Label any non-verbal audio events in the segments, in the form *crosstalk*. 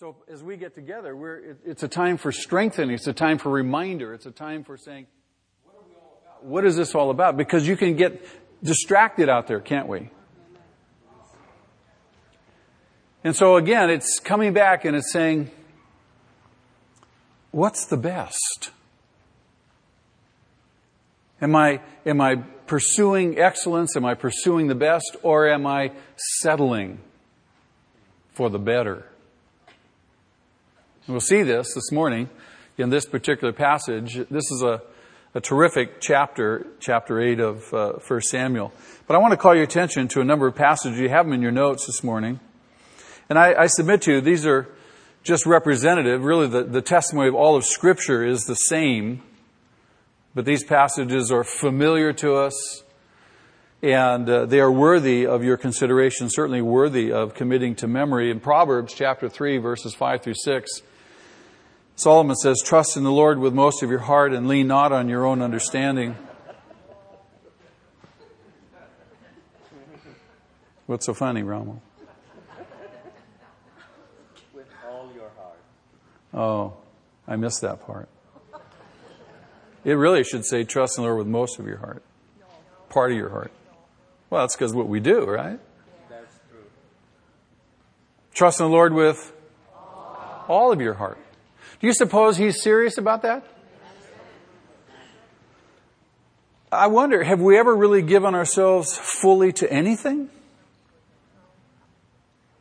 So as we get together, it, it's a time for strengthening. It's a time for reminder. It's a time for saying, what are we all about? What is this all about? Because you can get distracted out there, can't we? And so again, it's coming back and it's saying, what's the best? Am I, am I pursuing excellence? Am I pursuing the best? Or am I settling for the better? We'll see this this morning in this particular passage. This is a, a terrific chapter, chapter 8 of uh, 1 Samuel. But I want to call your attention to a number of passages. You have them in your notes this morning. And I, I submit to you, these are just representative. Really, the, the testimony of all of Scripture is the same. But these passages are familiar to us and uh, they are worthy of your consideration, certainly worthy of committing to memory. In Proverbs chapter 3, verses 5 through 6, Solomon says, Trust in the Lord with most of your heart and lean not on your own understanding. What's so funny, Rommel? With all your heart. Oh, I missed that part. It really should say, Trust in the Lord with most of your heart, part of your heart. Well, that's because what we do, right? That's true. Trust in the Lord with all of your heart. Do you suppose he's serious about that? I wonder, have we ever really given ourselves fully to anything?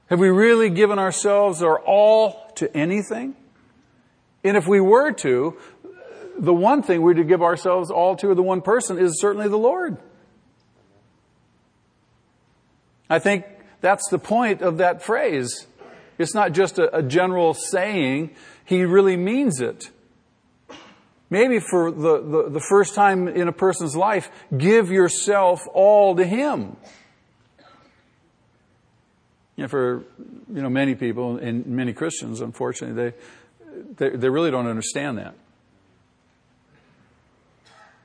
Have we really given ourselves our all to anything? And if we were to, the one thing we're to give ourselves all to, the one person, is certainly the Lord. I think that's the point of that phrase. It's not just a, a general saying, he really means it. Maybe for the, the, the, first time in a person's life, give yourself all to Him. You know, for you know many people and many Christians, unfortunately, they, they, they really don't understand that.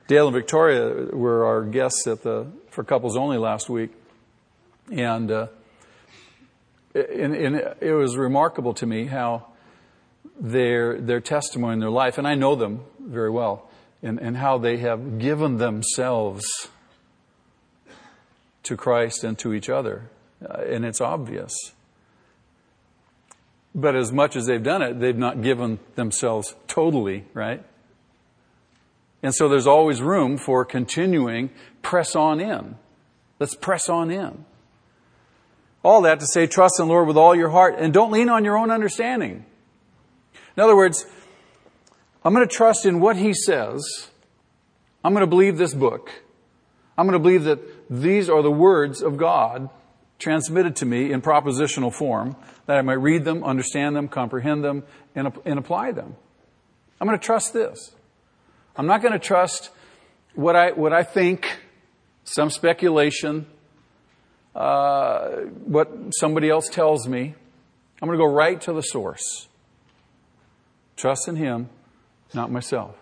Dale and Victoria were our guests at the for couples only last week, and, uh, and, and it was remarkable to me how their, their testimony in their life, and I know them very well, and, and how they have given themselves to Christ and to each other. Uh, and it's obvious. But as much as they've done it, they've not given themselves totally, right? And so there's always room for continuing, press on in. Let's press on in. All that to say, trust in the Lord with all your heart and don't lean on your own understanding. In other words, I'm going to trust in what he says. I'm going to believe this book. I'm going to believe that these are the words of God transmitted to me in propositional form, that I might read them, understand them, comprehend them, and, and apply them. I'm going to trust this. I'm not going to trust what I, what I think, some speculation, uh, what somebody else tells me. I'm going to go right to the source. Trust in Him, not myself.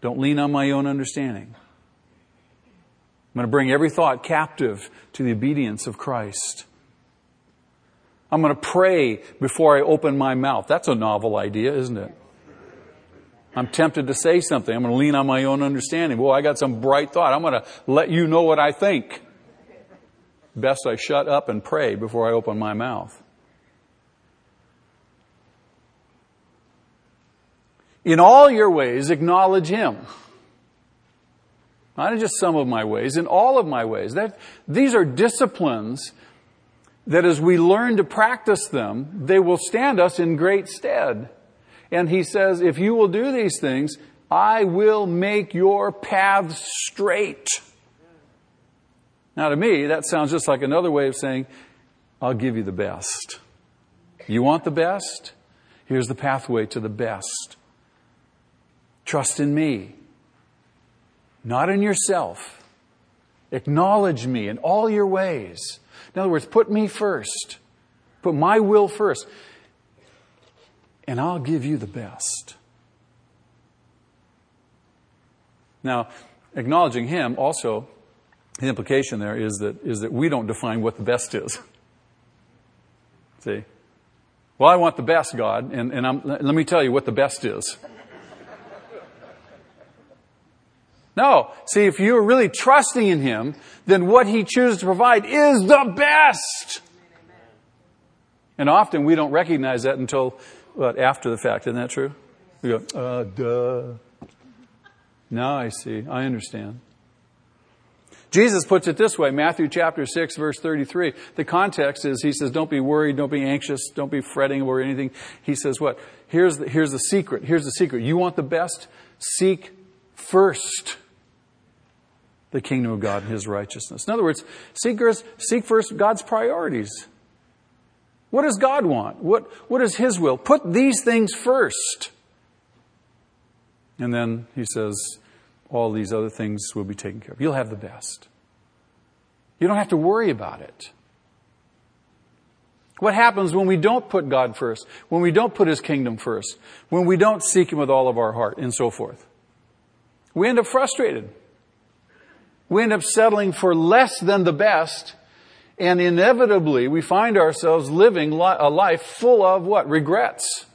Don't lean on my own understanding. I'm going to bring every thought captive to the obedience of Christ. I'm going to pray before I open my mouth. That's a novel idea, isn't it? I'm tempted to say something. I'm going to lean on my own understanding. Well, I got some bright thought. I'm going to let you know what I think best I shut up and pray before I open my mouth. In all your ways, acknowledge Him. Not in just some of my ways, in all of my ways. That, these are disciplines that as we learn to practice them, they will stand us in great stead. And he says, if you will do these things, I will make your paths straight. Now, to me, that sounds just like another way of saying, I'll give you the best. You want the best? Here's the pathway to the best. Trust in me, not in yourself. Acknowledge me in all your ways. In other words, put me first. Put my will first. And I'll give you the best. Now, acknowledging Him also the implication there is that, is that we don't define what the best is. See? Well, I want the best, God, and, and I'm, let me tell you what the best is. No. See, if you're really trusting in Him, then what He chooses to provide is the best. And often we don't recognize that until what, after the fact. Isn't that true? We go, uh, duh. Now I see. I understand. Jesus puts it this way, Matthew chapter 6 verse 33. The context is, he says, don't be worried, don't be anxious, don't be fretting over anything. He says what? Here's the, here's the secret. Here's the secret. You want the best? Seek first the kingdom of God and His righteousness. In other words, seek first, seek first God's priorities. What does God want? What, what is His will? Put these things first. And then He says, all these other things will be taken care of. You'll have the best. You don't have to worry about it. What happens when we don't put God first? When we don't put His kingdom first? When we don't seek Him with all of our heart and so forth? We end up frustrated. We end up settling for less than the best and inevitably we find ourselves living a life full of what? Regrets.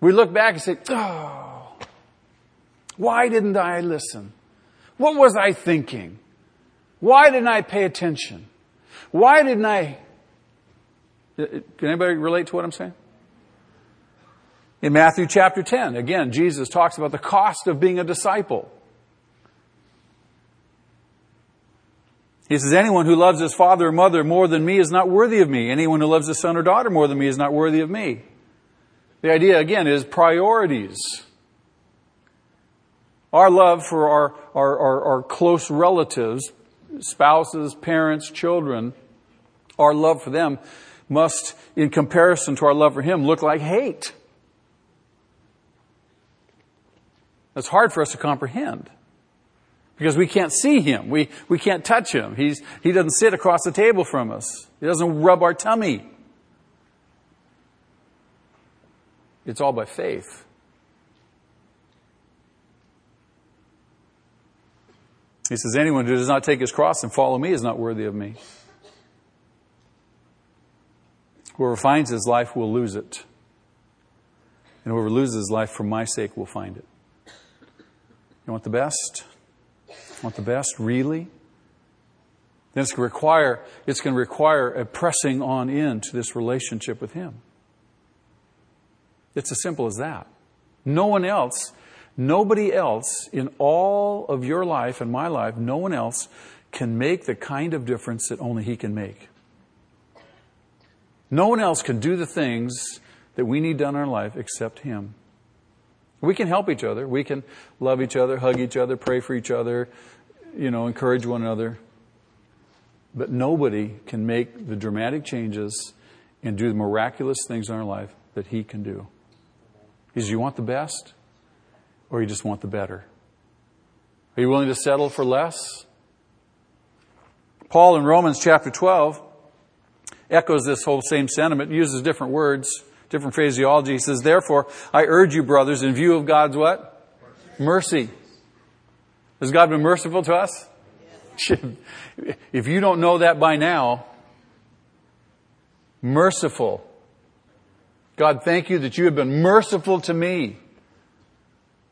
We look back and say, oh, why didn't I listen? What was I thinking? Why didn't I pay attention? Why didn't I? Uh, uh, can anybody relate to what I'm saying? In Matthew chapter 10, again, Jesus talks about the cost of being a disciple. He says, anyone who loves his father or mother more than me is not worthy of me. Anyone who loves his son or daughter more than me is not worthy of me. The idea, again, is priorities. Our love for our, our, our, our close relatives, spouses, parents, children, our love for them must, in comparison to our love for Him, look like hate. That's hard for us to comprehend. Because we can't see Him. We, we can't touch Him. He's, he doesn't sit across the table from us. He doesn't rub our tummy. It's all by faith. He says, anyone who does not take his cross and follow me is not worthy of me. Whoever finds his life will lose it. And whoever loses his life for my sake will find it. You want the best? Want the best, really? Then it's going to require, it's going to require a pressing on into this relationship with Him. It's as simple as that. No one else Nobody else in all of your life and my life, no one else can make the kind of difference that only He can make. No one else can do the things that we need done in our life except Him. We can help each other. We can love each other, hug each other, pray for each other, you know, encourage one another. But nobody can make the dramatic changes and do the miraculous things in our life that He can do. Is you want the best? or you just want the better? Are you willing to settle for less? Paul in Romans chapter 12 echoes this whole same sentiment, uses different words, different phraseology. He says, Therefore, I urge you, brothers, in view of God's what? Mercy. Has God been merciful to us? *laughs* If you don't know that by now, merciful. God, thank you that you have been merciful to me.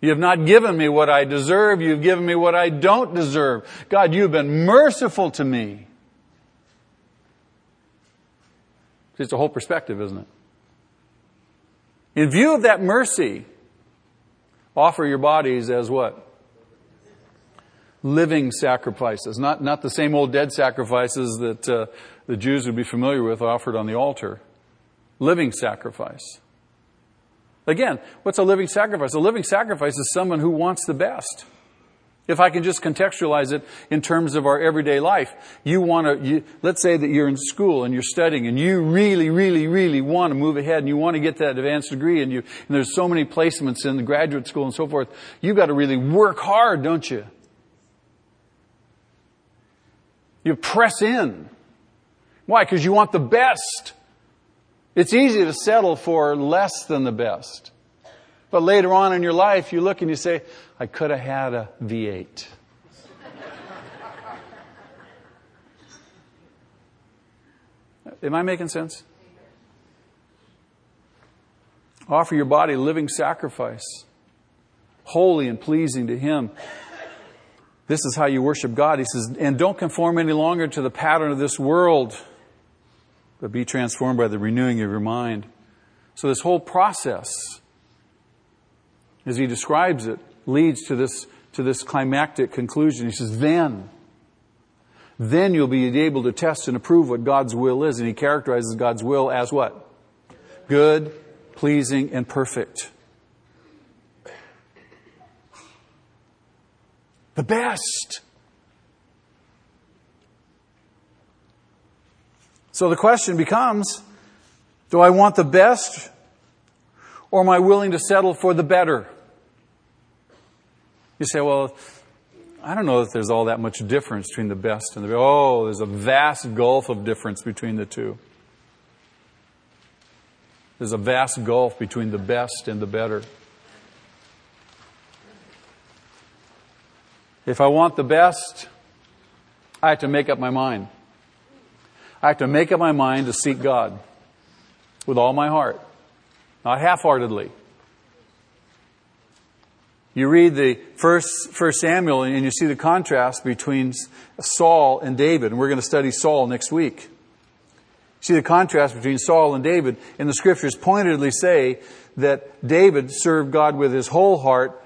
You have not given me what I deserve. You've given me what I don't deserve. God, you've been merciful to me. It's a whole perspective, isn't it? In view of that mercy, offer your bodies as what? Living sacrifices, not, not the same old dead sacrifices that uh, the Jews would be familiar with offered on the altar. Living sacrifice. Again, what's a living sacrifice? A living sacrifice is someone who wants the best. If I can just contextualize it in terms of our everyday life, you want to, let's say that you're in school and you're studying and you really, really, really want to move ahead and you want to get that advanced degree and you, and there's so many placements in the graduate school and so forth. You've got to really work hard, don't you? You press in. Why? Because you want the best. It's easy to settle for less than the best. But later on in your life, you look and you say, I could have had a V8. *laughs* Am I making sense? Offer your body a living sacrifice, holy and pleasing to Him. This is how you worship God. He says, and don't conform any longer to the pattern of this world, but be transformed by the renewing of your mind. So this whole process, as he describes it, leads to this, to this climactic conclusion. He says, then, then you'll be able to test and approve what God's will is. And he characterizes God's will as what? Good, pleasing, and perfect. The best. So the question becomes, do I want the best or am I willing to settle for the better? You say, well, I don't know that there's all that much difference between the best and the oh, there's a vast gulf of difference between the two. There's a vast gulf between the best and the better. If I want the best, I have to make up my mind. I have to make up my mind to seek God with all my heart, not half-heartedly. You read the first, first Samuel and you see the contrast between Saul and David, and we're going to study Saul next week. See the contrast between Saul and David, and the scriptures pointedly say that David served God with his whole heart,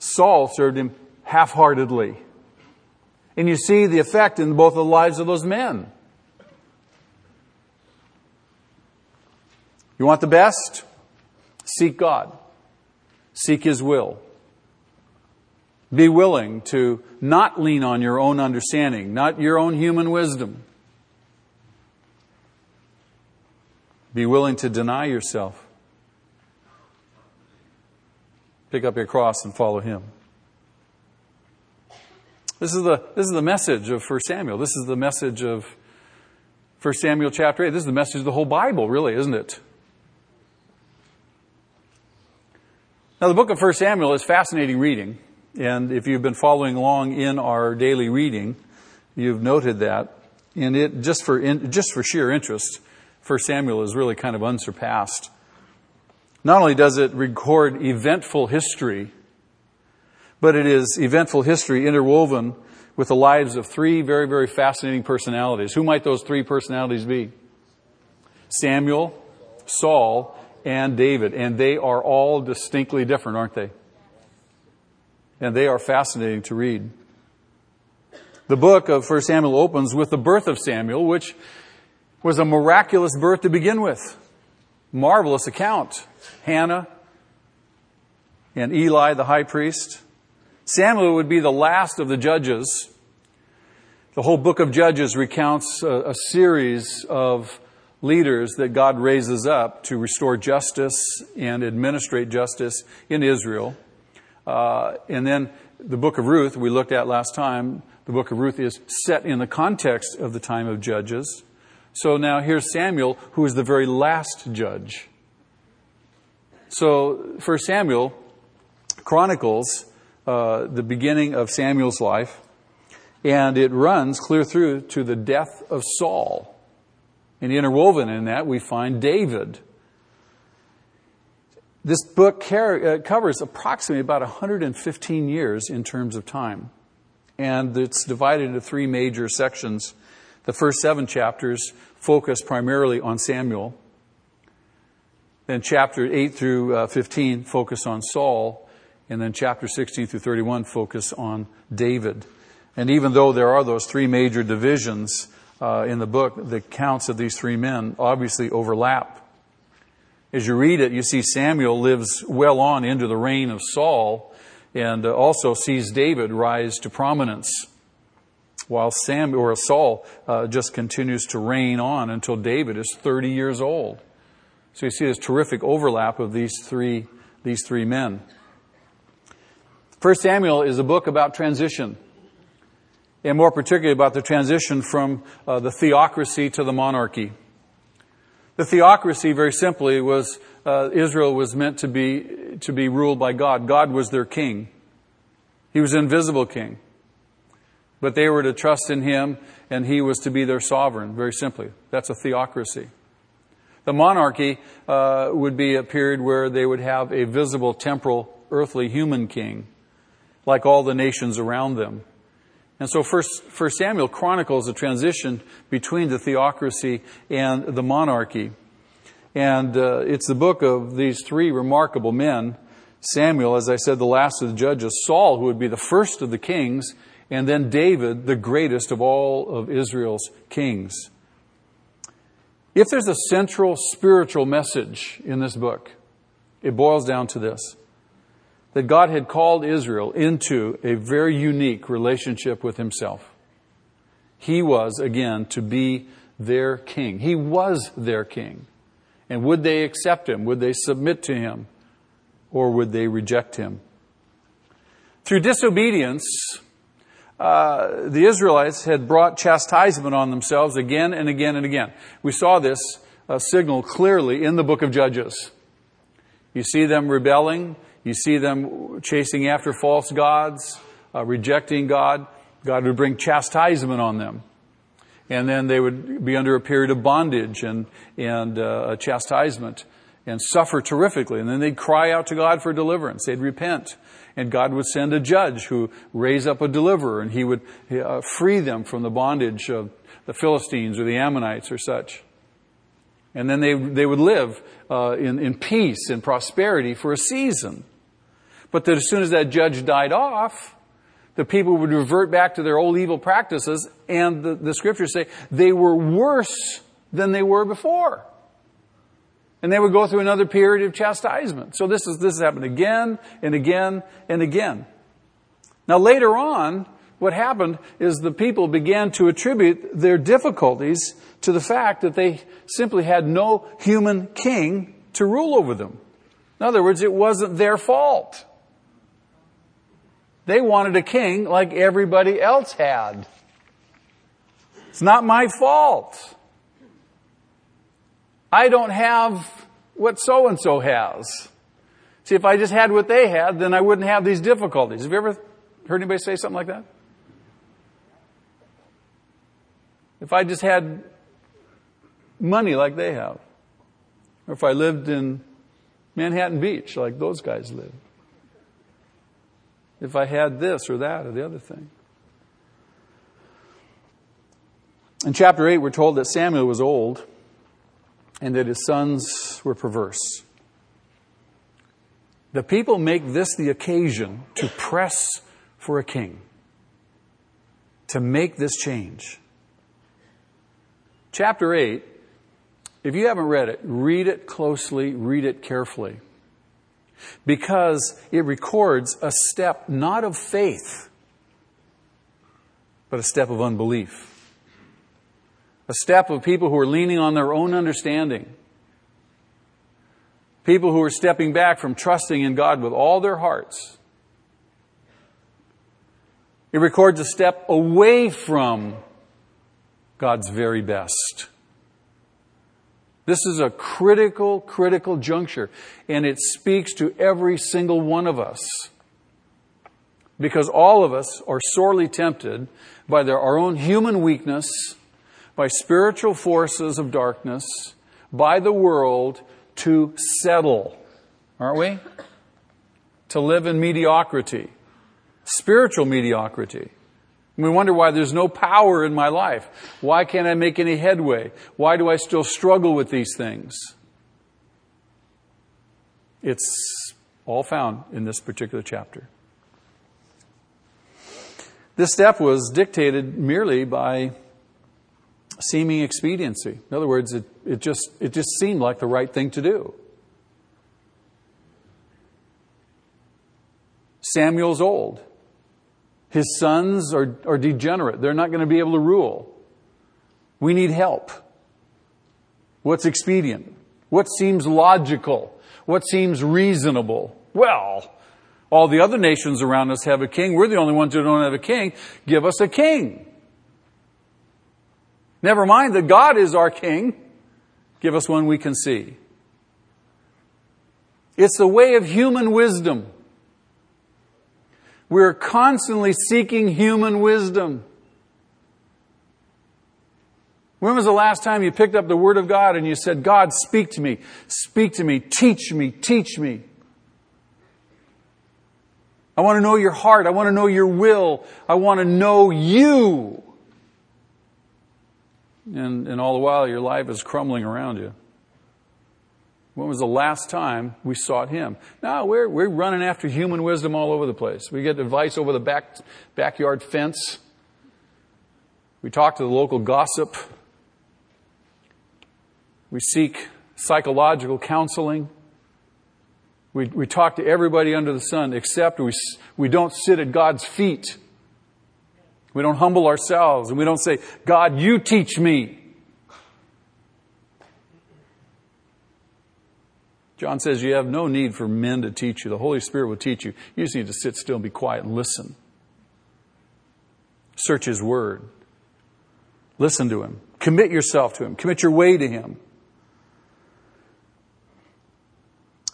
Saul served him half-heartedly. And you see the effect in both the lives of those men. You want the best? Seek God. Seek His will. Be willing to not lean on your own understanding, not your own human wisdom. Be willing to deny yourself. Pick up your cross and follow Him. This is the, this is the message of 1 Samuel. This is the message of 1 Samuel chapter 8. This is the message of the whole Bible, really, isn't it? Now, the book of 1 Samuel is fascinating reading. And if you've been following along in our daily reading, you've noted that. And it, just for, in, just for sheer interest, 1 Samuel is really kind of unsurpassed. Not only does it record eventful history, but it is eventful history interwoven with the lives of three very, very fascinating personalities. Who might those three personalities be? Samuel, Saul, and David. And they are all distinctly different, aren't they? and they are fascinating to read. The book of 1 Samuel opens with the birth of Samuel, which was a miraculous birth to begin with. Marvelous account. Hannah and Eli, the high priest. Samuel would be the last of the judges. The whole book of Judges recounts a, a series of leaders that God raises up to restore justice and administrate justice in Israel. Uh, and then the book of Ruth, we looked at last time, the book of Ruth is set in the context of the time of Judges. So now here's Samuel, who is the very last judge. So, for Samuel chronicles uh, the beginning of Samuel's life, and it runs clear through to the death of Saul. And interwoven in that, we find David this book uh, covers approximately about 115 years in terms of time. And it's divided into three major sections. The first seven chapters focus primarily on Samuel. Then chapter 8 through uh, 15 focus on Saul. And then chapter 16 through 31 focus on David. And even though there are those three major divisions uh, in the book, the counts of these three men obviously overlap. As you read it, you see Samuel lives well on into the reign of Saul and uh, also sees David rise to prominence while Samuel or Saul uh, just continues to reign on until David is 30 years old. So you see this terrific overlap of these three, these three men. First Samuel is a book about transition, and more particularly about the transition from uh, the theocracy to the monarchy. The theocracy, very simply, was uh, Israel was meant to be to be ruled by God. God was their king. He was an invisible king, but they were to trust in Him, and He was to be their sovereign. Very simply, that's a theocracy. The monarchy uh, would be a period where they would have a visible, temporal, earthly human king, like all the nations around them. And so first, first Samuel chronicles a transition between the theocracy and the monarchy. And uh, it's the book of these three remarkable men. Samuel, as I said, the last of the judges, Saul, who would be the first of the kings, and then David, the greatest of all of Israel's kings. If there's a central spiritual message in this book, it boils down to this that God had called Israel into a very unique relationship with Himself. He was, again, to be their king. He was their king. And would they accept Him? Would they submit to Him? Or would they reject Him? Through disobedience, uh, the Israelites had brought chastisement on themselves again and again and again. We saw this uh, signal clearly in the book of Judges. You see them rebelling, you see them chasing after false gods, uh, rejecting God. God would bring chastisement on them. And then they would be under a period of bondage and, and uh, chastisement and suffer terrifically. And then they'd cry out to God for deliverance. They'd repent and God would send a judge who raise up a deliverer and he would uh, free them from the bondage of the Philistines or the Ammonites or such. And then they, they would live uh, in, in peace and prosperity for a season. But that as soon as that judge died off, the people would revert back to their old evil practices, and the, the scriptures say they were worse than they were before and they would go through another period of chastisement. So this is this has happened again and again and again. Now later on, what happened is the people began to attribute their difficulties to the fact that they simply had no human king to rule over them. In other words, it wasn't their fault. They wanted a king like everybody else had. It's not my fault. I don't have what so and so has. See, if I just had what they had, then I wouldn't have these difficulties. Have you ever heard anybody say something like that? If I just had money like they have, or if I lived in Manhattan Beach like those guys live, if I had this or that or the other thing. In chapter 8, we're told that Samuel was old and that his sons were perverse. The people make this the occasion to press for a king, to make this change. Chapter 8, if you haven't read it, read it closely, read it carefully. Because it records a step not of faith, but a step of unbelief a step of people who are leaning on their own understanding. People who are stepping back from trusting in God with all their hearts. It records a step away from God's very best. This is a critical, critical juncture, and it speaks to every single one of us. Because all of us are sorely tempted by their, our own human weakness by spiritual forces of darkness, by the world to settle, aren't we? To live in mediocrity, spiritual mediocrity. We wonder why there's no power in my life. Why can't I make any headway? Why do I still struggle with these things? It's all found in this particular chapter. This step was dictated merely by seeming expediency. In other words, it, it, just, it just seemed like the right thing to do. Samuel's old. His sons are, are degenerate. They're not going to be able to rule. We need help. What's expedient? What seems logical? What seems reasonable? Well, all the other nations around us have a king. We're the only ones who don't have a king. Give us a king. Never mind that God is our King. Give us one we can see. It's the way of human wisdom. We're constantly seeking human wisdom. When was the last time you picked up the Word of God and you said, God, speak to me, speak to me, teach me, teach me? I want to know your heart. I want to know your will. I want to know you. And, and all the while your life is crumbling around you. When was the last time we sought Him? Now we're, we're running after human wisdom all over the place. We get advice over the back, backyard fence. We talk to the local gossip. We seek psychological counseling. We, we talk to everybody under the sun except we, we don't sit at God's feet. We don't humble ourselves and we don't say, God, you teach me. John says you have no need for men to teach you. The Holy Spirit will teach you. You just need to sit still and be quiet and listen. Search His Word. Listen to Him. Commit yourself to Him. Commit your way to Him.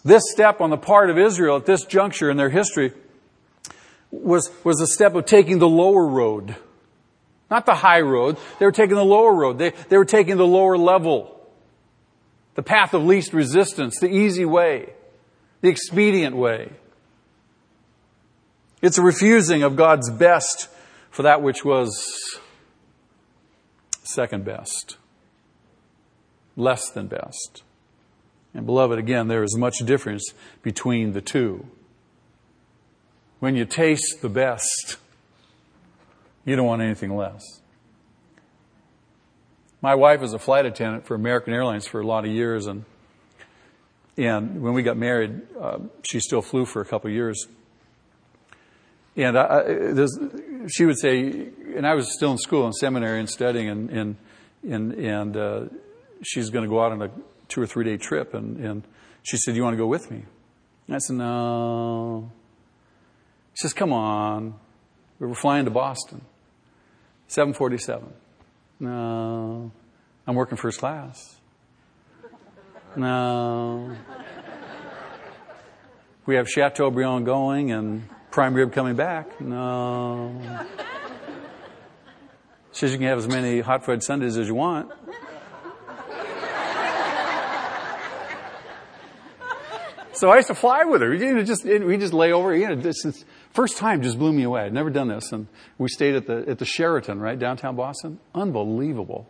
This step on the part of Israel at this juncture in their history was, was a step of taking the lower road. Not the high road. They were taking the lower road. They, they were taking the lower level the path of least resistance, the easy way, the expedient way. It's a refusing of God's best for that which was second best, less than best. And beloved, again, there is much difference between the two. When you taste the best, you don't want anything less. My wife was a flight attendant for American Airlines for a lot of years, and and when we got married, uh, she still flew for a couple of years. And I, I, she would say, and I was still in school and seminary and studying, and and and, and uh, she's going to go out on a two or three day trip, and and she said, you want to go with me?" And I said, "No." She says, "Come on." We were flying to Boston, seven forty seven. No. I'm working first class. No. We have Chateaubriand going and prime rib coming back. No. Says you can have as many hot fudge sundaes as you want. So I used to fly with her. Just we just lay over. You know, this first time just blew me away. I'd never done this, and we stayed at the at the Sheraton, right downtown Boston. Unbelievable.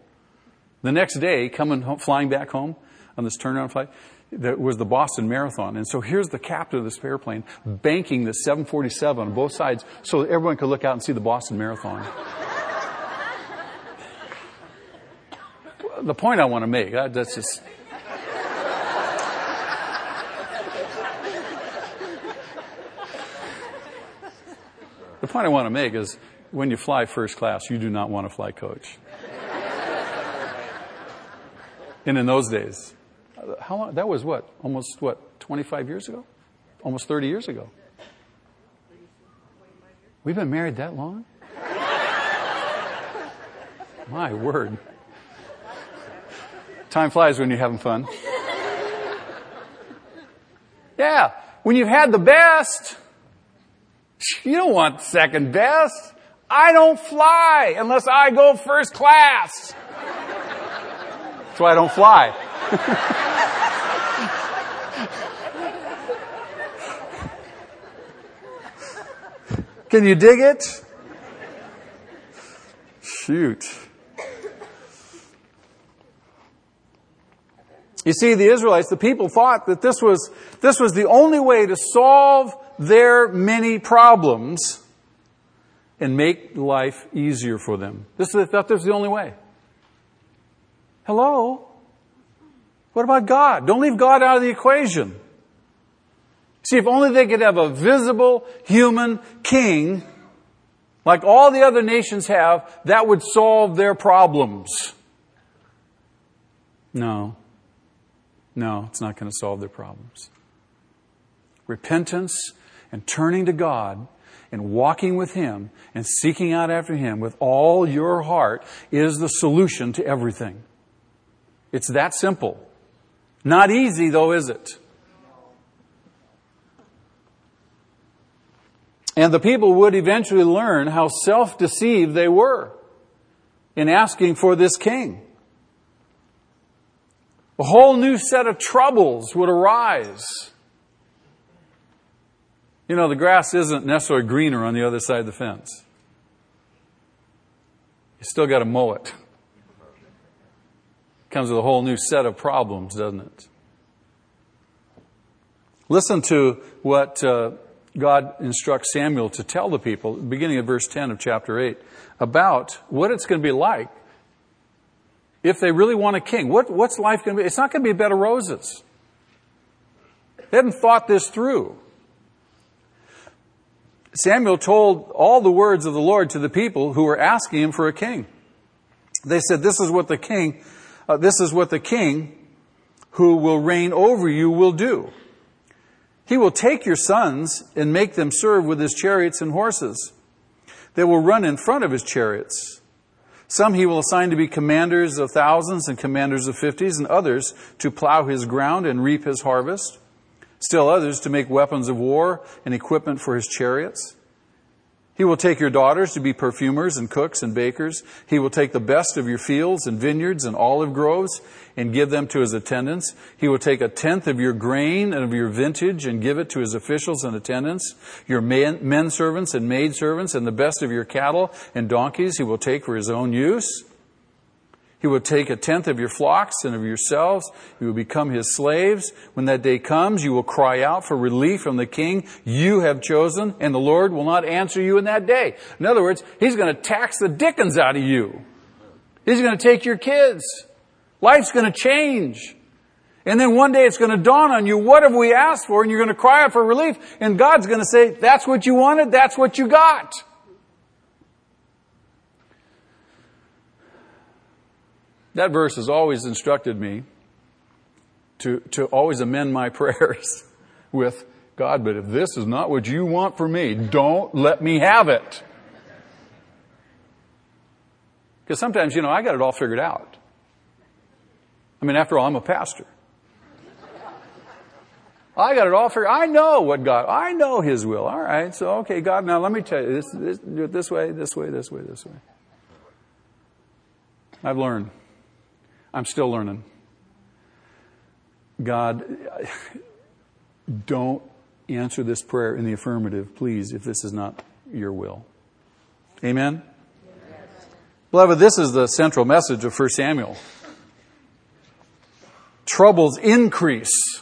The next day, coming home, flying back home on this turnaround flight, that was the Boston Marathon. And so here's the captain of this airplane banking the 747 on both sides so that everyone could look out and see the Boston Marathon. *laughs* the point I want to make, that's just The point I want to make is when you fly first class, you do not want to fly coach. and in those days, how long, that was what? Almost what? 25 years ago? Almost 30 years ago. We've been married that long? My word. Time flies when you're having fun. Yeah, when you've had the best, you don't want second best. I don't fly unless I go first class. That's why I don't fly. *laughs* Can you dig it? Shoot. You see, the Israelites, the people thought that this was, this was the only way to solve their many problems and make life easier for them. This, they thought this the only way. Hello? What about God? Don't leave God out of the equation. See, if only they could have a visible human king like all the other nations have, that would solve their problems. No. No, it's not going to solve their problems. Repentance and turning to God and walking with Him and seeking out after Him with all your heart is the solution to everything. It's that simple. Not easy though, is it? And the people would eventually learn how self-deceived they were in asking for this king. A whole new set of troubles would arise. You know, the grass isn't necessarily greener on the other side of the fence. You still got to mow it. Comes with a whole new set of problems, doesn't it? Listen to what uh, God instructs Samuel to tell the people, beginning of verse 10 of chapter 8, about what it's going to be like if they really want a king. What, what's life going to be? It's not going to be a bed of roses. They hadn't thought this through. Samuel told all the words of the Lord to the people who were asking him for a king. They said, This is what the king, uh, this is what the king who will reign over you will do. He will take your sons and make them serve with his chariots and horses. They will run in front of his chariots. Some he will assign to be commanders of thousands and commanders of fifties, and others to plow his ground and reap his harvest. Still others to make weapons of war and equipment for his chariots. He will take your daughters to be perfumers and cooks and bakers. He will take the best of your fields and vineyards and olive groves and give them to his attendants. He will take a tenth of your grain and of your vintage and give it to his officials and attendants. Your men, men servants and maid servants and the best of your cattle and donkeys he will take for his own use. He will take a tenth of your flocks and of yourselves. You will become his slaves. When that day comes, you will cry out for relief from the king you have chosen, and the Lord will not answer you in that day. In other words, he's going to tax the dickens out of you. He's going to take your kids. Life's going to change. And then one day it's going to dawn on you, what have we asked for? And you're going to cry out for relief. And God's going to say, that's what you wanted, that's what you got. That verse has always instructed me to, to always amend my *laughs* prayers with, God, but if this is not what you want for me, don't let me have it. Because sometimes, you know, I got it all figured out. I mean, after all, I'm a pastor. I got it all figured. I know what God. I know His will. All right. So okay, God. Now let me tell you. This, this, do it this way. This way. This way. This way. I've learned. I'm still learning. God, don't answer this prayer in the affirmative, please, if this is not your will. Amen? Yes. Beloved, this is the central message of 1 Samuel. Troubles increase.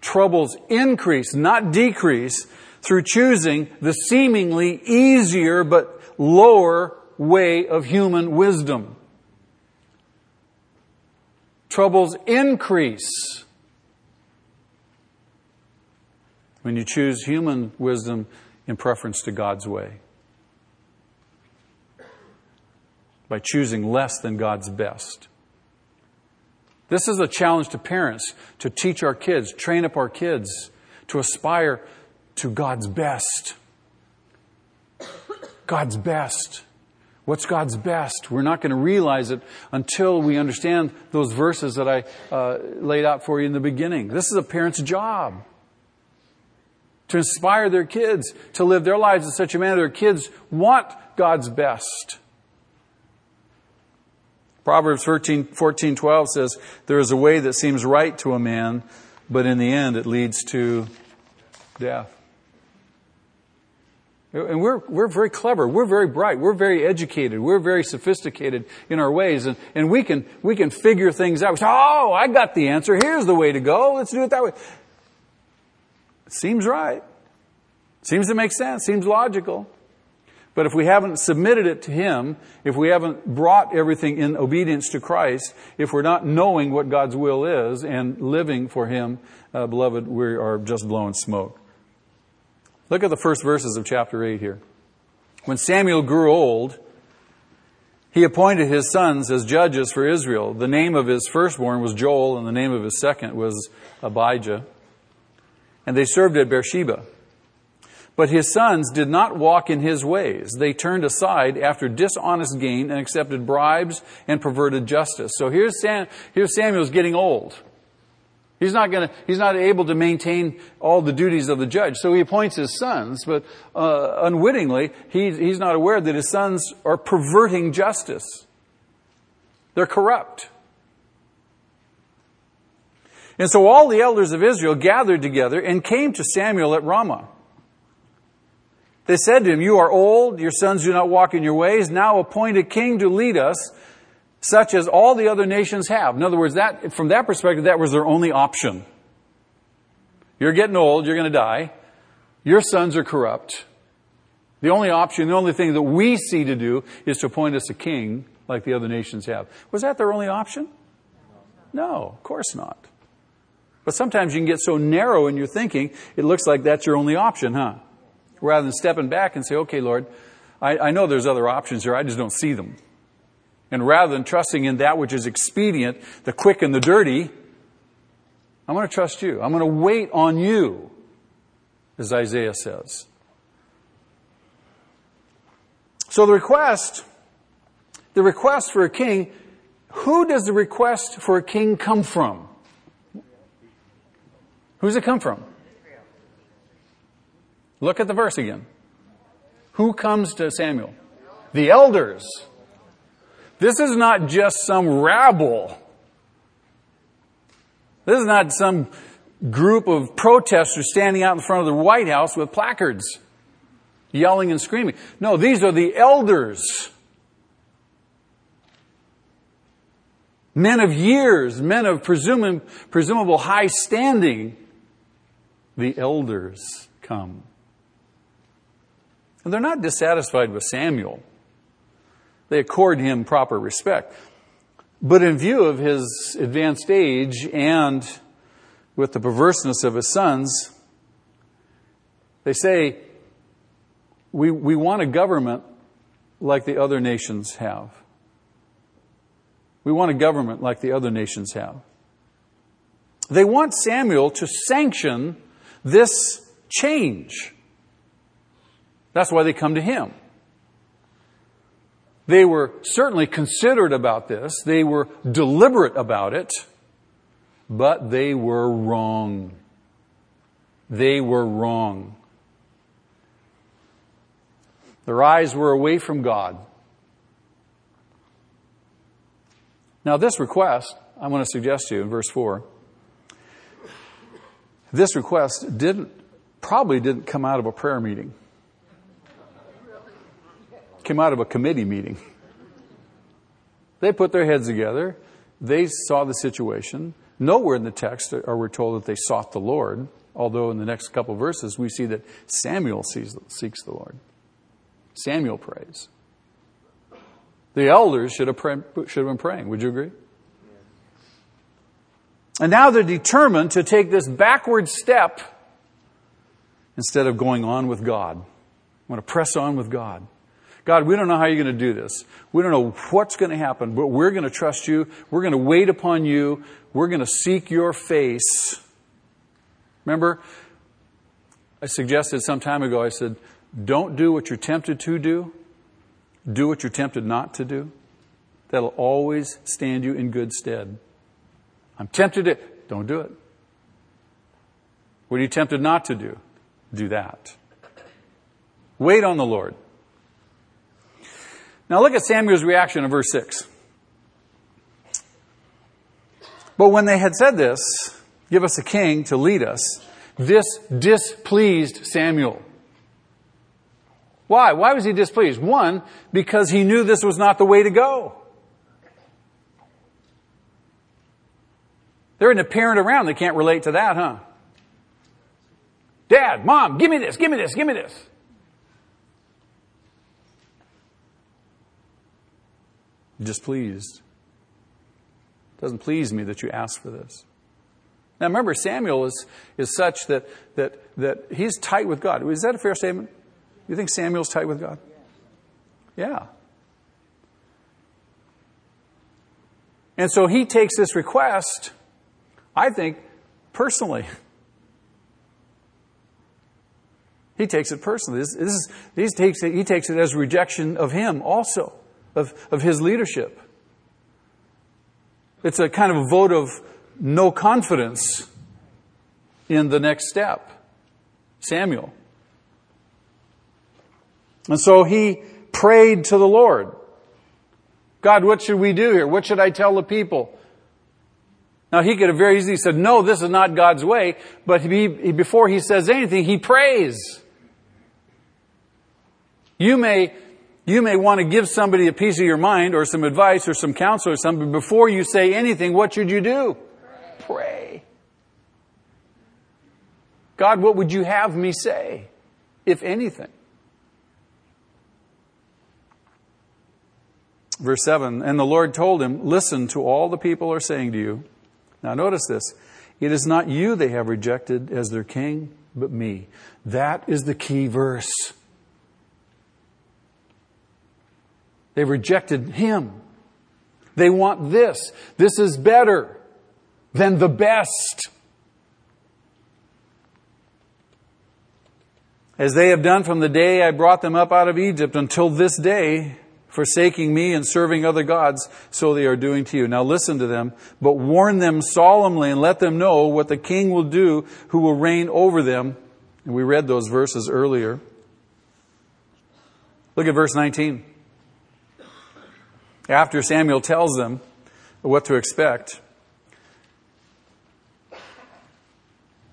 Troubles increase, not decrease, through choosing the seemingly easier but lower way of human wisdom troubles increase. When you choose human wisdom in preference to God's way. By choosing less than God's best. This is a challenge to parents to teach our kids, train up our kids to aspire to God's best. God's best. What's God's best? We're not going to realize it until we understand those verses that I uh, laid out for you in the beginning. This is a parent's job to inspire their kids to live their lives in such a manner that their kids want God's best. Proverbs 13, 14, 12 says, There is a way that seems right to a man, but in the end it leads to death. And we're, we're very clever. We're very bright. We're very educated. We're very sophisticated in our ways. And, and we can, we can figure things out. Say, oh, I got the answer. Here's the way to go. Let's do it that way. Seems right. Seems to make sense. Seems logical. But if we haven't submitted it to Him, if we haven't brought everything in obedience to Christ, if we're not knowing what God's will is and living for Him, uh, beloved, we are just blowing smoke. Look at the first verses of chapter 8 here. When Samuel grew old, he appointed his sons as judges for Israel. The name of his firstborn was Joel, and the name of his second was Abijah. And they served at Beersheba. But his sons did not walk in his ways. They turned aside after dishonest gain and accepted bribes and perverted justice. So here's, Sam, here's Samuel's getting old. He's not going to, he's not able to maintain all the duties of the judge. So he appoints his sons, but uh, unwittingly, he, he's not aware that his sons are perverting justice. They're corrupt. And so all the elders of Israel gathered together and came to Samuel at Ramah. They said to him, You are old, your sons do not walk in your ways. Now appoint a king to lead us, such as all the other nations have. In other words, that, from that perspective, that was their only option. You're getting old, you're going to die. Your sons are corrupt. The only option, the only thing that we see to do is to appoint us a king like the other nations have. Was that their only option? No, of course not. But sometimes you can get so narrow in your thinking, it looks like that's your only option, huh? Rather than stepping back and say, okay, Lord, I, I know there's other options here, I just don't see them. And rather than trusting in that which is expedient, the quick and the dirty, I'm going to trust you. I'm going to wait on you, as Isaiah says. So the request, the request for a king, who does the request for a king come from? Who's it come from? Look at the verse again. Who comes to Samuel? The elders. This is not just some rabble. This is not some group of protesters standing out in front of the White House with placards, yelling and screaming. No, these are the elders. Men of years, men of presuming, presumable high standing the elders come. And they're not dissatisfied with Samuel. They accord him proper respect. But in view of his advanced age and with the perverseness of his sons, they say, we, we want a government like the other nations have. We want a government like the other nations have. They want Samuel to sanction this change. That's why they come to him. They were certainly considerate about this. They were deliberate about it, but they were wrong. They were wrong. Their eyes were away from God. Now, this request, I want to suggest to you in verse 4 this request didn't, probably didn't come out of a prayer meeting. Came out of a committee meeting. They put their heads together. They saw the situation. Nowhere in the text are we told that they sought the Lord, although in the next couple verses we see that Samuel sees, seeks the Lord. Samuel prays. The elders should have, pray, should have been praying. Would you agree? And now they're determined to take this backward step instead of going on with God. I want to press on with God. God, we don't know how you're going to do this. We don't know what's going to happen, but we're going to trust you. We're going to wait upon you. We're going to seek your face. Remember, I suggested some time ago, I said, don't do what you're tempted to do. Do what you're tempted not to do. That'll always stand you in good stead. I'm tempted to, don't do it. What are you tempted not to do? Do that. Wait on the Lord. Now look at Samuel's reaction in verse 6. But when they had said this, give us a king to lead us, this displeased Samuel. Why? Why was he displeased? One, because he knew this was not the way to go. There isn't a parent around that can't relate to that, huh? Dad, mom, give me this, give me this, give me this. Displeased. It Doesn't please me that you ask for this. Now remember, Samuel is, is such that, that, that he's tight with God. Is that a fair statement? You think Samuel's tight with God? Yeah. And so he takes this request I think, personally. He takes it personally. This, this is, he, takes it, he takes it as rejection of him also, of, of his leadership. It's a kind of a vote of no confidence in the next step. Samuel. And so he prayed to the Lord. God, what should we do here? What should I tell the people? Now he could have very easily said, no, this is not God's way, but he, before he says anything, he prays. You may, you may want to give somebody a piece of your mind or some advice or some counsel or something. Before you say anything, what should you do? Pray. Pray. God, what would you have me say, if anything? Verse 7 And the Lord told him, Listen to all the people are saying to you. Now, notice this. It is not you they have rejected as their king, but me. That is the key verse. They rejected him. They want this. This is better than the best. As they have done from the day I brought them up out of Egypt until this day, forsaking me and serving other gods, so they are doing to you. Now listen to them, but warn them solemnly and let them know what the king will do who will reign over them. And we read those verses earlier. Look at verse 19. After Samuel tells them what to expect,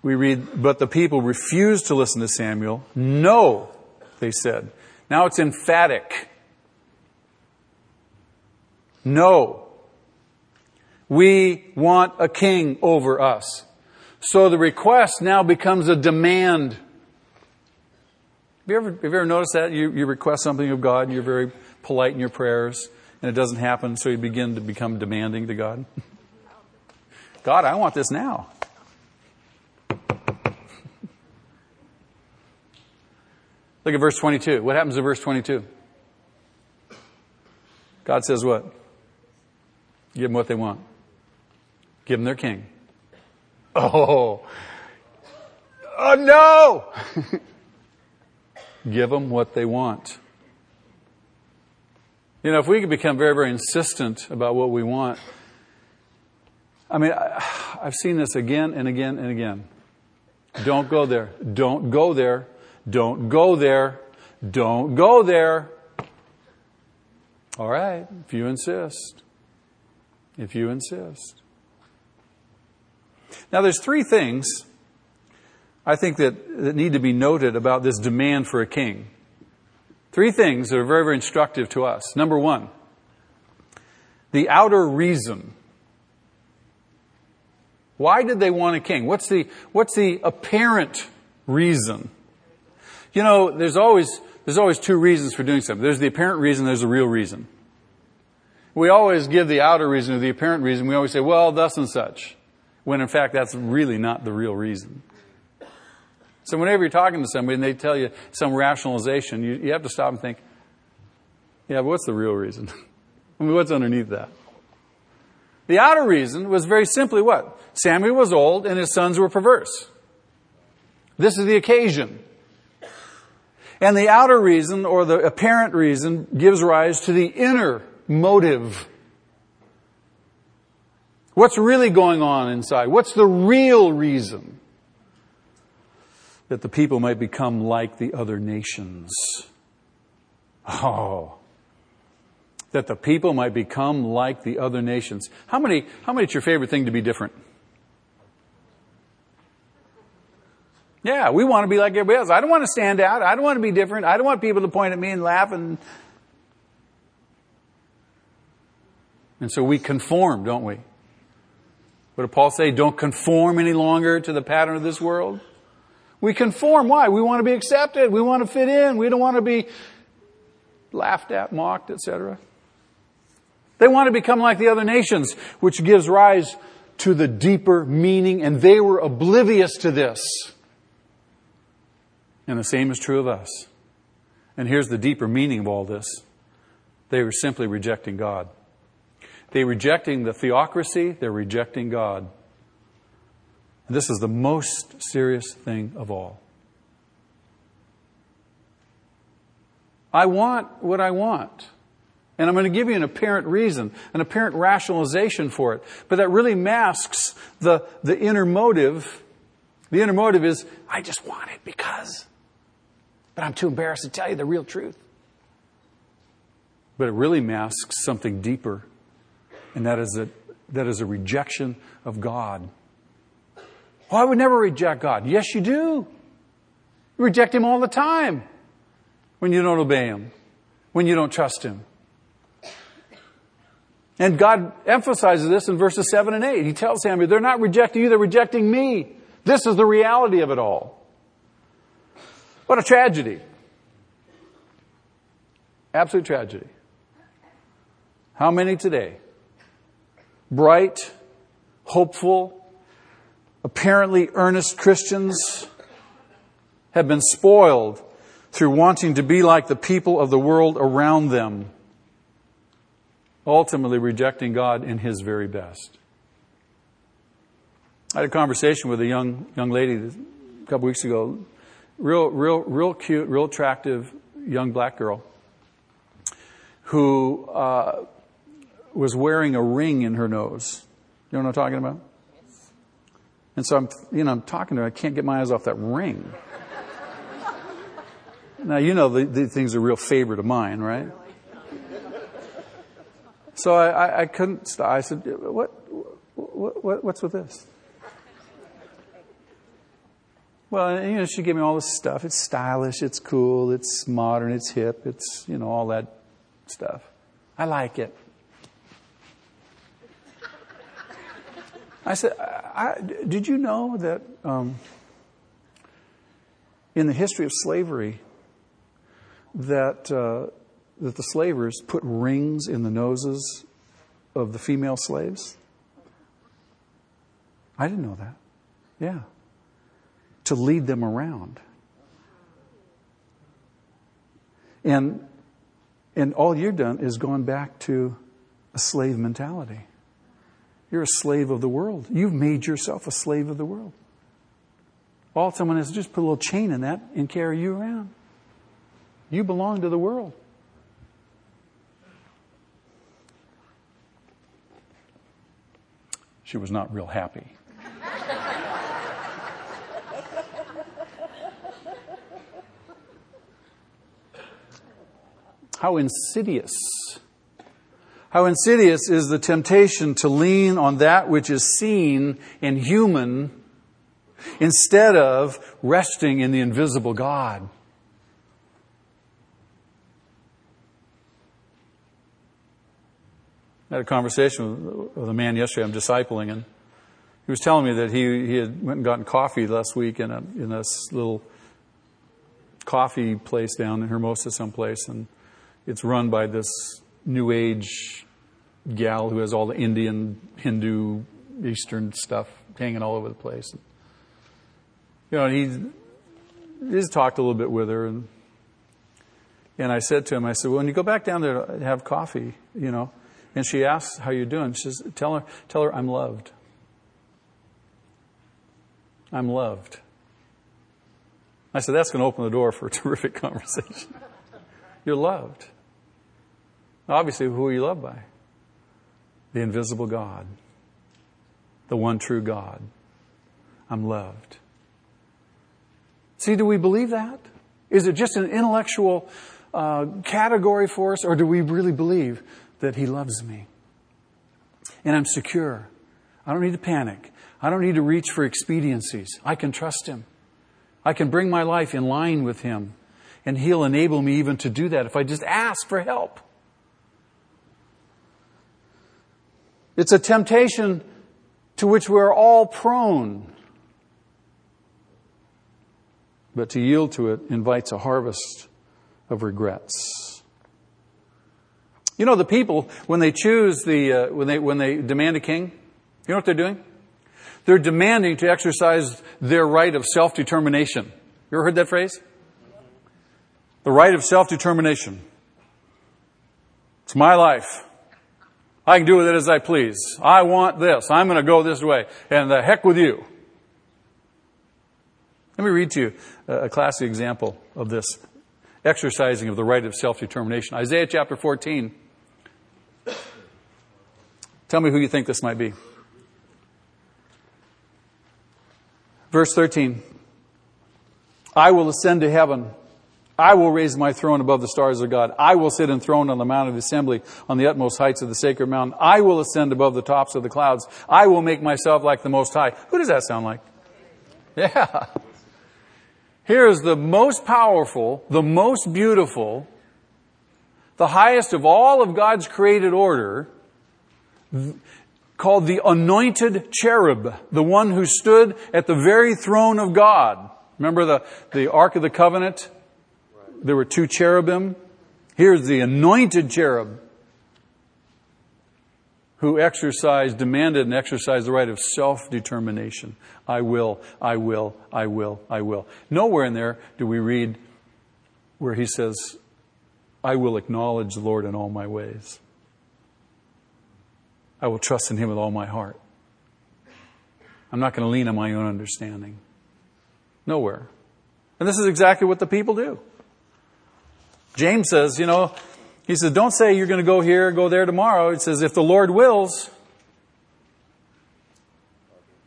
we read, But the people refused to listen to Samuel. No, they said. Now it's emphatic. No. We want a king over us. So the request now becomes a demand. Have you ever, have you ever noticed that? You, you request something of God and you're very polite in your prayers and it doesn't happen, so you begin to become demanding to God. *laughs* God, I want this now. *laughs* Look at verse 22. What happens in verse 22? God says what? Give them what they want. Give them their king. *laughs* Oh. Oh no! Give them what they want. You know, if we could become very, very insistent about what we want, I mean, I, have seen this again and again and again. Don't go there. Don't go there. Don't go there. Don't go there. All right, if you insist if you insist. Now, there's three things I think that, that need to be noted about this demand for a king. Three things that are very, very instructive to us. Number one, the outer reason. Why did they want a king? What's the, what's the apparent reason? You know, there's always, there's always two reasons for doing something. There's the apparent reason, there's the real reason. We always give the outer reason or the apparent reason. We always say, well, thus and such. When in fact, that's really not the real reason. So whenever you're talking to somebody and they tell you some rationalization, you, you have to stop and think, yeah, but what's the real reason? *laughs* I mean, what's underneath that? The outer reason was very simply what? Samuel was old and his sons were perverse. This is the occasion. And the outer reason or the apparent reason gives rise to the inner motive. What's really going on inside? What's the real reason? That the people might become like the other nations. Oh. That the people might become like the other nations. How many, how many it's your favorite thing to be different? Yeah, we want to be like everybody else. I don't want to stand out. I don't want to be different. I don't want people to point at me and laugh and And so we conform, don't we? What did Paul say? Don't conform any longer to the pattern of this world. We conform. Why? We want to be accepted. We want to fit in. We don't want to be laughed at, mocked, etc. They want to become like the other nations, which gives rise to the deeper meaning, and they were oblivious to this. And the same is true of us. And here's the deeper meaning of all this. They were simply rejecting God. They're rejecting the theocracy, they're rejecting God. And this is the most serious thing of all. I want what I want. And I'm going to give you an apparent reason, an apparent rationalization for it. But that really masks the, the inner motive. The inner motive is, I just want it because. But I'm too embarrassed to tell you the real truth. But it really masks something deeper and that is that that is a rejection of God. Oh, I would never reject God. Yes, you do. You reject Him all the time when you don't obey Him, when you don't trust Him. And God emphasizes this in verses 7 and 8. He tells Samuel, they're not rejecting you, they're rejecting me. This is the reality of it all. What a tragedy. Absolute tragedy. How many today? Bright, hopeful, apparently earnest Christians have been spoiled through wanting to be like the people of the world around them, ultimately rejecting God in His very best. I had a conversation with a young young lady a couple weeks ago, real real real cute, real attractive young black girl who uh, was wearing a ring in her nose. You know what I'm talking about? And so I'm, you know, I'm talking to her. I can't get my eyes off that ring. now, you know, the, the thing's a real favorite of mine, right? So I, I, I couldn't stop. I said, what, what, what, what's with this? Well, you know, she gave me all this stuff. It's stylish, it's cool, it's modern, it's hip, it's, you know, all that stuff. I like it. I said, I, Did you know that um, in the history of slavery, that, uh, that the slavers put rings in the noses of the female slaves? I didn't know that. Yeah. To lead them around. And, and all you've done is gone back to a slave mentality. You're a slave of the world. You've made yourself a slave of the world. All someone has to do is put a little chain in that and carry you around. You belong to the world. She was not real happy. How insidious how insidious is the temptation to lean on that which is seen and human instead of resting in the invisible God. I had a conversation with a man yesterday I'm discipling, and he was telling me that he, he had went and gotten coffee last week in a in this little coffee place down in Hermosa someplace, and it's run by this New Age gal who has all the Indian, Hindu, Eastern stuff hanging all over the place. You know, he he's talked a little bit with her, and and I said to him, I said, well, when you go back down there to have coffee, you know, and she asks how you're doing, she says, tell her, tell her I'm loved. I'm loved. I said, that's going to open the door for a *laughs* terrific conversation. You're loved. Obviously, who are you loved by? The invisible God, the one true God. I'm loved. See, do we believe that? Is it just an intellectual uh, category for us, or do we really believe that He loves me? And I'm secure. I don't need to panic. I don't need to reach for expediencies. I can trust Him. I can bring my life in line with Him, and He'll enable me even to do that if I just ask for help. It's a temptation to which we're all prone. But to yield to it invites a harvest of regrets. You know, the people, when they choose the, uh, when, they, when they demand a king, you know what they're doing? They're demanding to exercise their right of self determination. You ever heard that phrase? The right of self determination. It's my life. I can do with it as I please. I want this. I'm going to go this way. And the heck with you. Let me read to you a classic example of this exercising of the right of self determination. Isaiah chapter 14. Tell me who you think this might be. Verse 13 I will ascend to heaven. I will raise my throne above the stars of God. I will sit enthroned on the mount of assembly on the utmost heights of the sacred mountain. I will ascend above the tops of the clouds. I will make myself like the most high. Who does that sound like? Yeah. Here is the most powerful, the most beautiful, the highest of all of God's created order, called the anointed cherub, the one who stood at the very throne of God. Remember the, the Ark of the Covenant? There were two cherubim. Here's the anointed cherub who exercised, demanded and exercised the right of self-determination. I will, I will, I will, I will. Nowhere in there do we read where he says, I will acknowledge the Lord in all my ways. I will trust in him with all my heart. I'm not going to lean on my own understanding. Nowhere. And this is exactly what the people do. James says, you know, he says, don't say you're going to go here, go there tomorrow. It says, if the Lord wills,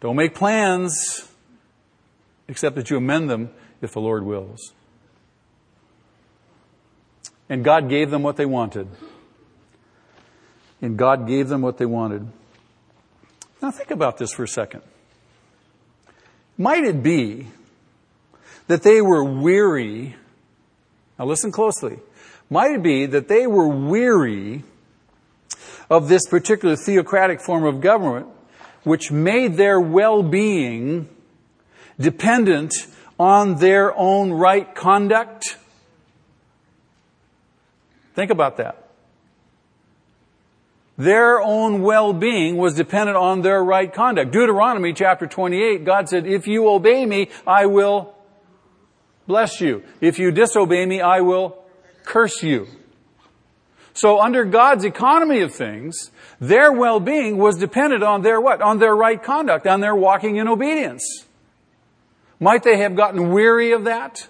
don't make plans, except that you amend them if the Lord wills. And God gave them what they wanted. And God gave them what they wanted. Now think about this for a second. Might it be that they were weary now listen closely. Might it be that they were weary of this particular theocratic form of government, which made their well-being dependent on their own right conduct? Think about that. Their own well-being was dependent on their right conduct. Deuteronomy chapter 28, God said, if you obey me, I will bless you. If you disobey me, I will curse you. So under God's economy of things, their well-being was dependent on their what? On their right conduct, on their walking in obedience. Might they have gotten weary of that?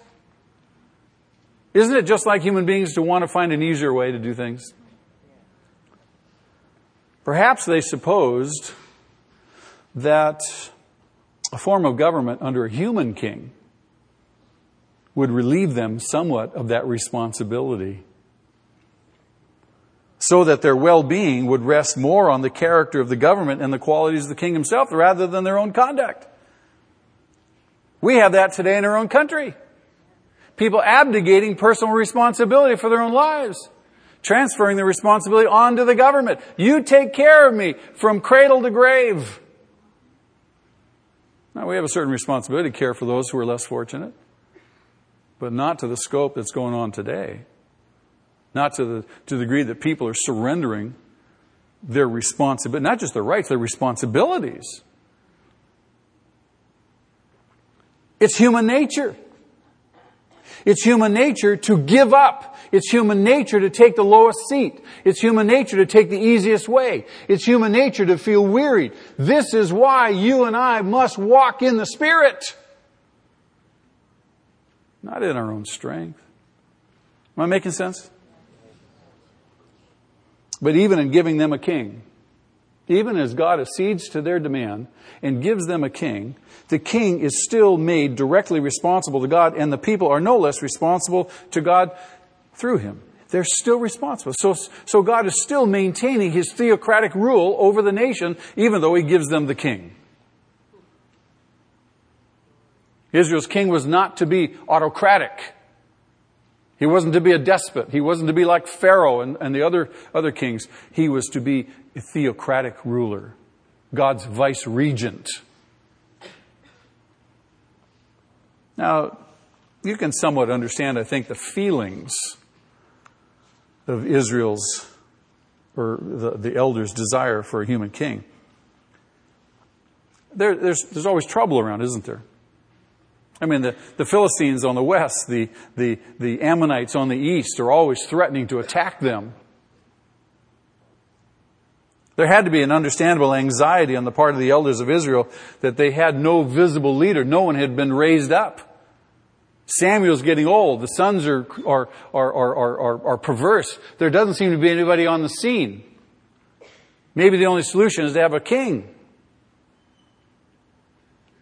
Isn't it just like human beings to want to find an easier way to do things? Perhaps they supposed that a form of government under a human king would relieve them somewhat of that responsibility so that their well-being would rest more on the character of the government and the qualities of the king himself rather than their own conduct. We have that today in our own country. People abdicating personal responsibility for their own lives. Transferring the responsibility onto the government. You take care of me from cradle to grave. Now we have a certain responsibility to care for those who are less fortunate but not to the scope that's going on today. Not to the, to the degree that people are surrendering their responsibility, not just their rights, their responsibilities. It's human nature. It's human nature to give up. It's human nature to take the lowest seat. It's human nature to take the easiest way. It's human nature to feel wearied. This is why you and I must walk in the Spirit not in our own strength. Am I making sense? But even in giving them a king, even as God accedes to their demand and gives them a king, the king is still made directly responsible to God, and the people are no less responsible to God through him. They're still responsible. So, so God is still maintaining his theocratic rule over the nation, even though he gives them the king. Israel's king was not to be autocratic. He wasn't to be a despot. He wasn't to be like Pharaoh and, and the other, other kings. He was to be a theocratic ruler, God's vice regent. Now, you can somewhat understand, I think, the feelings of Israel's or the, the elders' desire for a human king. There, there's, there's always trouble around, isn't there? I mean, the, the Philistines on the west, the, the, the Ammonites on the east are always threatening to attack them. There had to be an understandable anxiety on the part of the elders of Israel that they had no visible leader. No one had been raised up. Samuel's getting old. The sons are, are, are, are, are, are perverse. There doesn't seem to be anybody on the scene. Maybe the only solution is to have a king.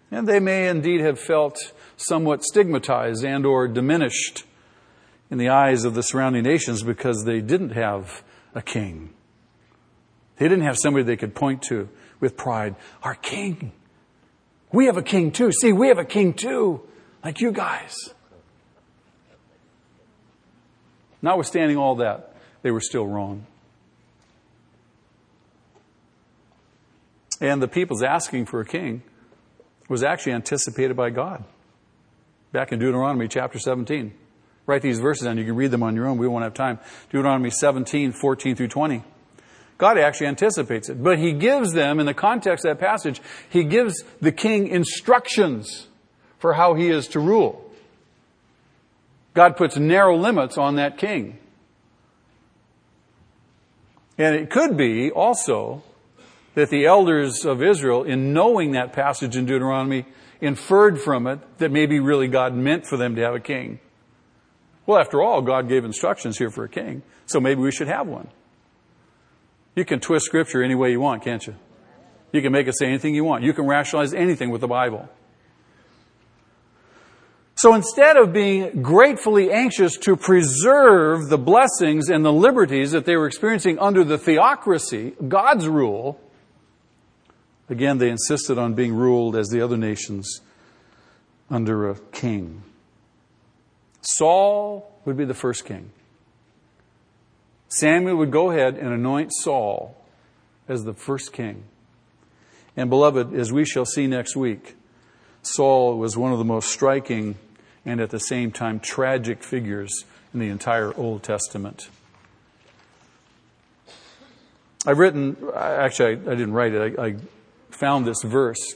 And they may indeed have felt somewhat stigmatized and or diminished in the eyes of the surrounding nations because they didn't have a king. They didn't have somebody they could point to with pride. Our king. We have a king too. See, we have a king too, like you guys. Notwithstanding all that, they were still wrong. And the people's asking for a king was actually anticipated by God. Back in Deuteronomy chapter 17. Write these verses down. You can read them on your own. We won't have time. Deuteronomy 17, 14 through 20. God actually anticipates it. But He gives them, in the context of that passage, He gives the king instructions for how he is to rule. God puts narrow limits on that king. And it could be also that the elders of Israel, in knowing that passage in Deuteronomy, inferred from it that maybe really God meant for them to have a king. Well, after all, God gave instructions here for a king, so maybe we should have one. You can twist scripture any way you want, can't you? You can make it say anything you want. You can rationalize anything with the Bible. So instead of being gratefully anxious to preserve the blessings and the liberties that they were experiencing under the theocracy, God's rule, again, they insisted on being ruled as the other nations under a king. Saul would be the first king. Samuel would go ahead and anoint Saul as the first king. And beloved, as we shall see next week, Saul was one of the most striking and at the same time tragic figures in the entire Old Testament. I've written, actually, I, didn't write it, I, I found this verse.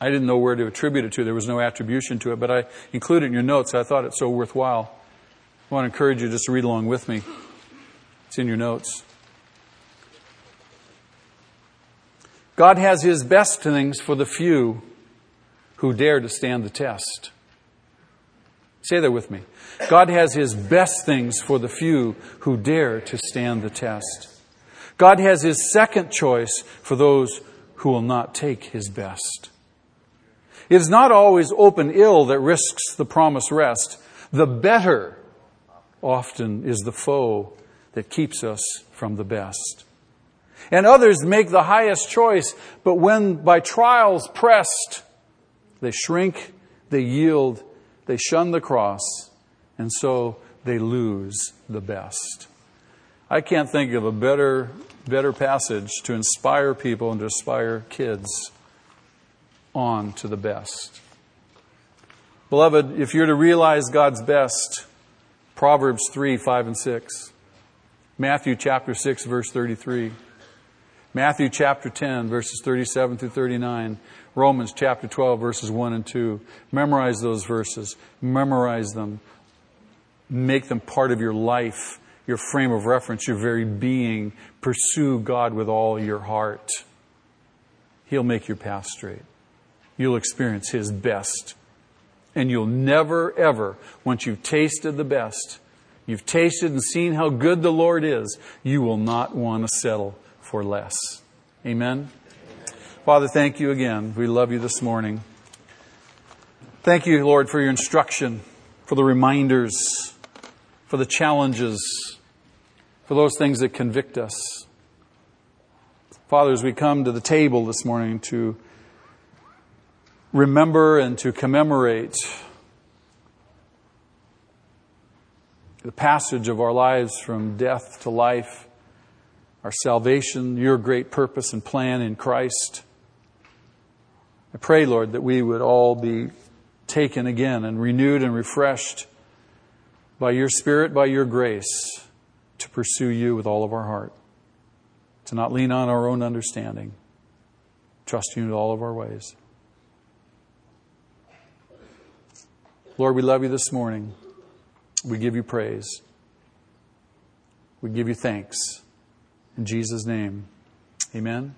I didn't know where to attribute it to. There was no attribution to it, but I included it in your notes. I thought it so worthwhile. I want to encourage you just to read along with me. It's in your notes. God has His best things for the few who dare to stand the test. Say that with me. God has His best things for the few who dare to stand the test. God has His second choice for those who will not take His best. It is not always open ill that risks the promised rest. The better often is the foe that keeps us from the best. And others make the highest choice, but when by trials pressed, they shrink, they yield, they shun the cross, and so they lose the best. I can't think of a better, better passage to inspire people and to inspire kids on to the best. Beloved, if you're to realize God's best, Proverbs 3, 5, and 6. Matthew chapter 6, verse 33. Matthew chapter 10, verses 37 through 39. Romans chapter 12, verses 1 and 2. Memorize those verses. Memorize them. Make them part of your life, your frame of reference, your very being. Pursue God with all your heart. He'll make your path straight. You'll experience His best. And you'll never, ever, once you've tasted the best, you've tasted and seen how good the Lord is, you will not want to settle for less. Amen? Father, thank you again. We love you this morning. Thank you, Lord, for your instruction, for the reminders, for the challenges, for those things that convict us. Father, as we come to the table this morning to remember and to commemorate the passage of our lives from death to life, our salvation, your great purpose and plan in Christ. I pray, Lord, that we would all be taken again and renewed and refreshed by your Spirit, by your grace, to pursue you with all of our heart, to not lean on our own understanding, trust you in all of our ways. Lord, we love you this morning. We give you praise. We give you thanks. In Jesus' name, amen.